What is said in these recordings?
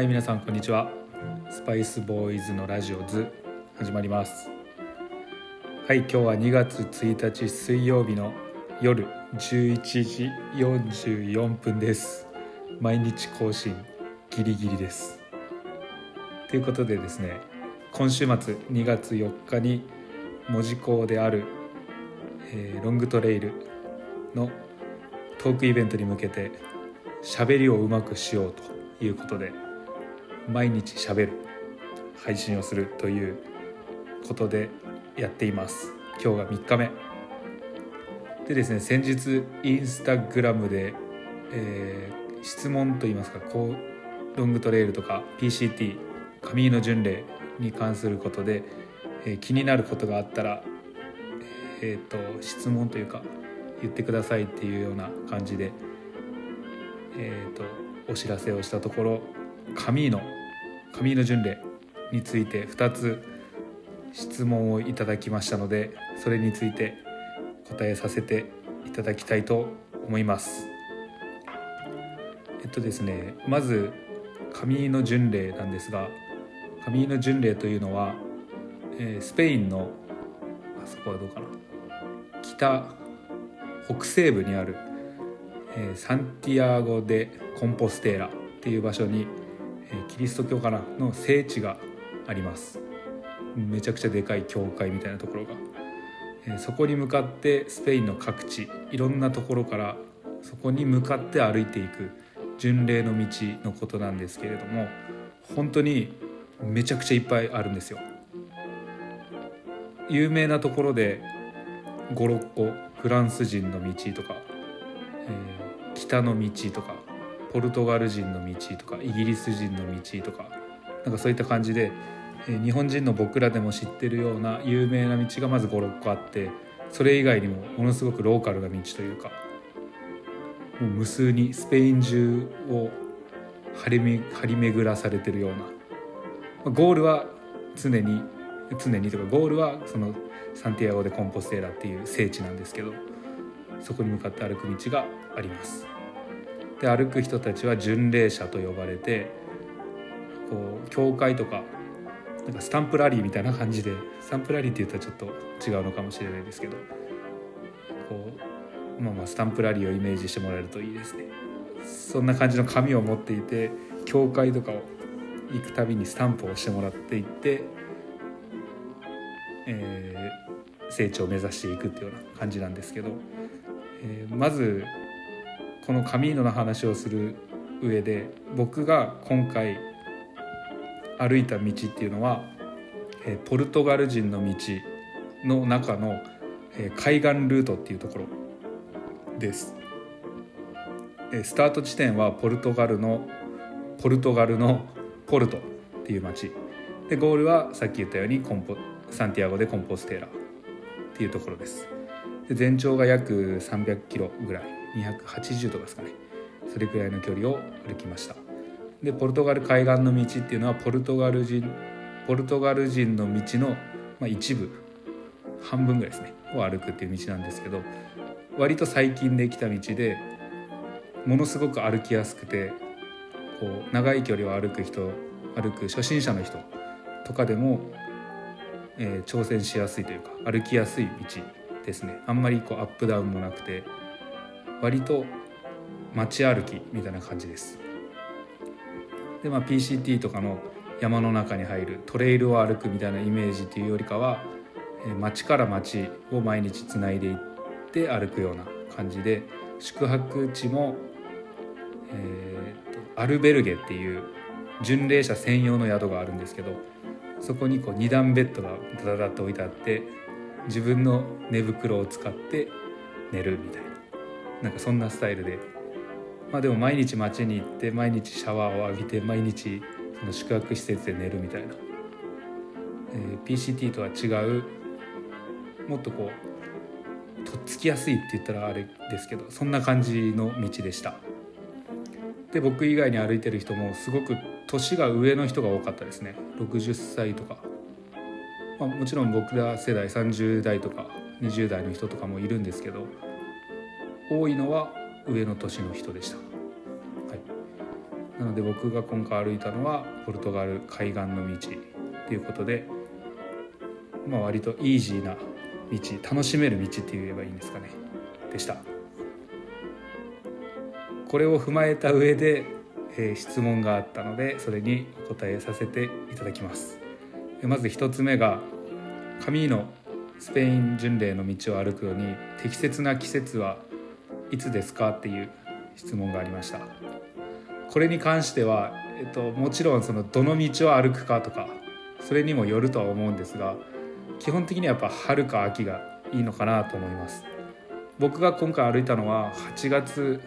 はい皆さんこんにちは。スパイスボーイズのラジオズ始まります。はい今日は2月1日水曜日の夜11時44分です。毎日更新ギリギリです。ということでですね今週末2月4日に門司港である、えー、ロングトレイルのトークイベントに向けて喋りをうまくしようということで毎日喋る配信をするということでやっています。今日が3日目。でですね先日インスタグラムで、えー、質問といいますかこうロングトレイルとか PCT 紙の巡礼に関することで、えー、気になることがあったら、えーと、質問というか言ってくださいっていうような感じで、えーと、お知らせをしたところ紙の紙の巡礼について2つ質問をいただきましたのでそれについて答えさせていただきたいと思います。えっとですねまず紙の巡礼なんですが紙の巡礼というのは、えー、スペインのあそこはどうかな。北北西部にある、えー、サンティアゴ・でコンポステーラっていう場所に、キリスト教かなの聖地があります。めちゃくちゃでかい教会みたいなところが、そこに向かってスペインの各地いろんなところからそこに向かって歩いていく巡礼の道のことなんですけれども本当にめちゃくちゃいっぱいあるんですよ。有名なところで56個フランス人の道とか、えー、北の道とかポルトガル人の道とかイギリス人の道とかなんかそういった感じで、え、日本人の僕らでも知ってるような有名な道がまず56個あってそれ以外にもものすごくローカルな道というかもう無数にスペイン中を張り張り巡らされてるような。ゴールは常に常にとかゴールはそのサンティアゴ・でコンポステーラっていう聖地なんですけどそこに向かって歩く道があります。で歩く人たちは巡礼者と呼ばれてこう教会とかなんかスタンプラリーみたいな感じでスタンプラリーって言ったらちょっと違うのかもしれないですけどこうまあまあスタンプラリーをイメージしてもらえるといいですね。そんな感じの紙を持っていて教会とかを行くたびにスタンプをしてもらっていってえー、成長を目指していくっていうような感じなんですけど、えー、まずこのカミーノの話をする上で僕が今回歩いた道っていうのは、え、ポルトガル人の道の中の、え、海岸ルートっていうところです。えスタート地点はポルトガルのポルトガルのポルトっていう町。でゴールはさっき言ったようにコンポサンティアゴ・でコンポステーラっていうところです。で全長が約300キロぐらい。280とかですかね。それくらいの距離を歩きました。でポルトガル海岸の道っていうのはポルトガル人ポルトガル人の道の、まあ、一部半分ぐらいですねを歩くっていう道なんですけど割と最近できた道でものすごく歩きやすくてこう長い距離を歩く人歩く初心者の人とかでもえー、挑戦しやすいというか歩きやすい道ですね。あんまりこうアップダウンもなくて割と街歩きみたいな感じです。でまあ PCT とかの山の中に入るトレイルを歩くみたいなイメージっていうよりかは、え、街から街を毎日つないでいって歩くような感じで宿泊地も、えー、アルベルゲっていう巡礼者専用の宿があるんですけどそこにこう2段ベッドがダダダッと置いてあって自分の寝袋を使って寝るみたいな。なんかそんなスタイルで。まあでも毎日街に行って毎日シャワーを浴びて毎日その宿泊施設で寝るみたいな、えー、PCT とは違うもっとこうとっつきやすいって言ったらあれですけどそんな感じの道でした。で僕以外に歩いてる人もすごく年が上の人が多かったですね。60歳とか、まあ、もちろん僕ら世代30代とか20代の人とかもいるんですけど多いのは上の年の人でした、はい、なので僕が今回歩いたのはポルトガル海岸の道ということで、まあ、割とイージーな道楽しめる道って言えばいいんですかね。でした。これを踏まえた上で、えー、質問があったのでそれにお答えさせていただきます。まず1つ目がカミーノスペイン巡礼の道を歩くのに適切な季節はいつですか？っていう質問がありました。これに関しては、えっと、もちろんそのどの道を歩くかとかそれにもよるとは思うんですが基本的にはやっぱ春か秋がいいのかなと思います。僕が今回歩いたのは8月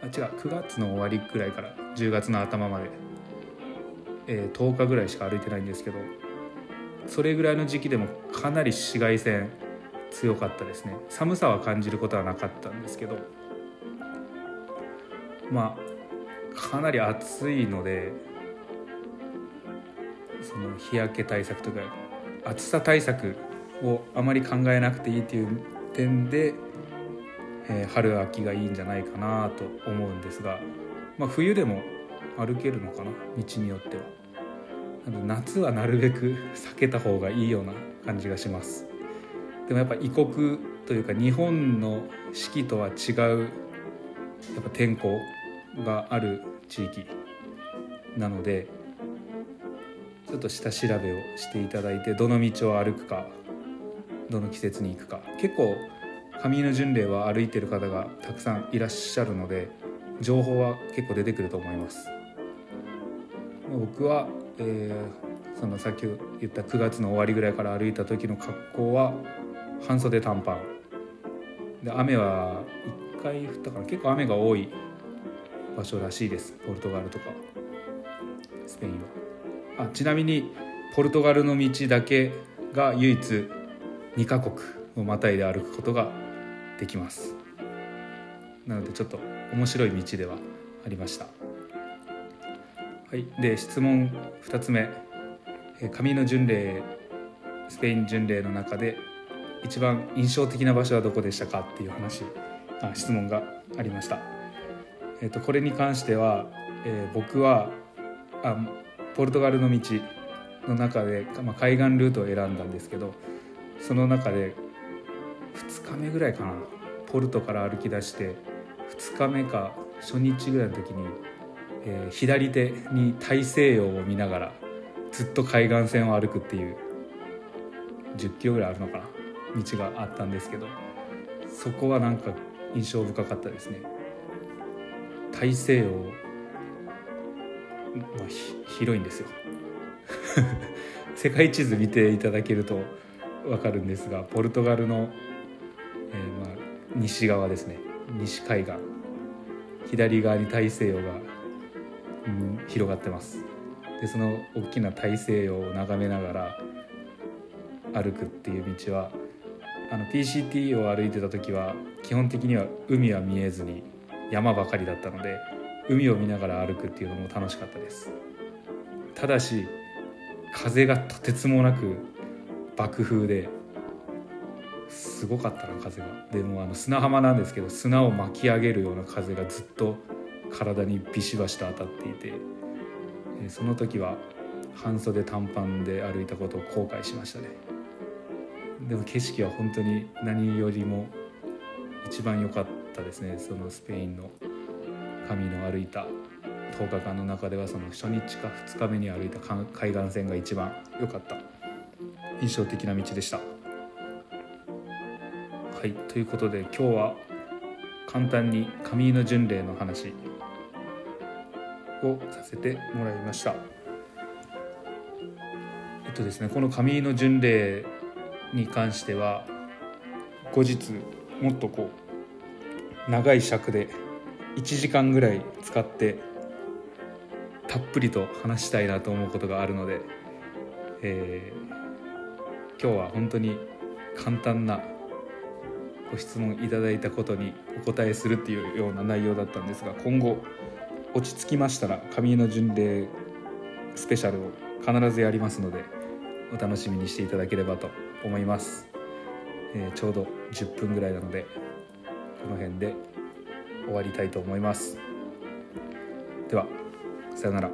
あ違う9月の終わりぐらいから10月の頭まで、えー、10日ぐらいしか歩いてないんですけどそれぐらいの時期でもかなり紫外線強かったですね。寒さは感じることはなかったんですけどまあかなり暑いのでその日焼け対策とか暑さ対策をあまり考えなくていいっていう点で、えー、春秋がいいんじゃないかなと思うんですが、まあ、冬でも歩けるのかな？道によっては。夏はなるべく避けた方がいいような感じがします。でもやっぱ異国というか日本の四季とは違うやっぱ天候がある地域なのでちょっと下調べをしていただいてどの道を歩くかどの季節に行くか。結構上の巡礼は歩いてる方がたくさんいらっしゃるので情報は結構出てくると思います。僕は、えー、そのさっき言った9月の終わりぐらいから歩いた時の格好は半袖短パン。で雨は1回降ったから結構雨が多い場所らしいです。ポルトガルとか。スペインは。あちなみにポルトガルの道だけが唯一2カ国をまたいで歩くことができます。なのでちょっと面白い道ではありました。はい。で質問2つ目。紙の巡礼スペイン巡礼の中で一番印象的な場所はどこでしたかっていう話あ質問がありました。えー、とこれに関しては、えー、僕はあポルトガルの道の中で、まあ、海岸ルートを選んだんですけどその中で2日目ぐらいかなポルトから歩き出して2日目か初日ぐらいの時に、えー、左手に大西洋を見ながらずっと海岸線を歩くっていう10キロぐらいあるのかな。道があったんですけどそこはなんか印象深かったですね。大西洋、まあ、広いんですよ。世界地図見ていただけると分かるんですがポルトガルの、えー、まあ西側ですね。西海岸。左側に大西洋が、うん、広がってます。でその大きな大西洋を眺めながら歩くっていう道はあの PCT を歩いてた時は基本的には海は見えずに山ばかりだったので海を見ながら歩くっていうのも楽しかったです。ただし風がとてつもなく爆風ですごかったな風が。でもあの砂浜なんですけど砂を巻き上げるような風がずっと体にビシバシと当たっていてその時は半袖短パンで歩いたことを後悔しましたね。でも景色は本当に何よりも一番良かったですねそのスペインの神の歩いた10日間の中ではその初日か2日目に歩いた海岸線が一番良かった印象的な道でした。はいということで今日は簡単に上の巡礼の話をさせてもらいました。えっとですねこの上の巡礼に関しては後日もっとこう長い尺で1時間ぐらい使ってたっぷりと話したいなと思うことがあるので、えー、今日は本当に簡単なご質問いただいたことにお答えするっていうような内容だったんですが今後落ち着きましたら上の巡礼スペシャルを必ずやりますのでお楽しみにしていただければと思います。えー、ちょうど10分ぐらいなのでこの辺で終わりたいと思いますではさようなら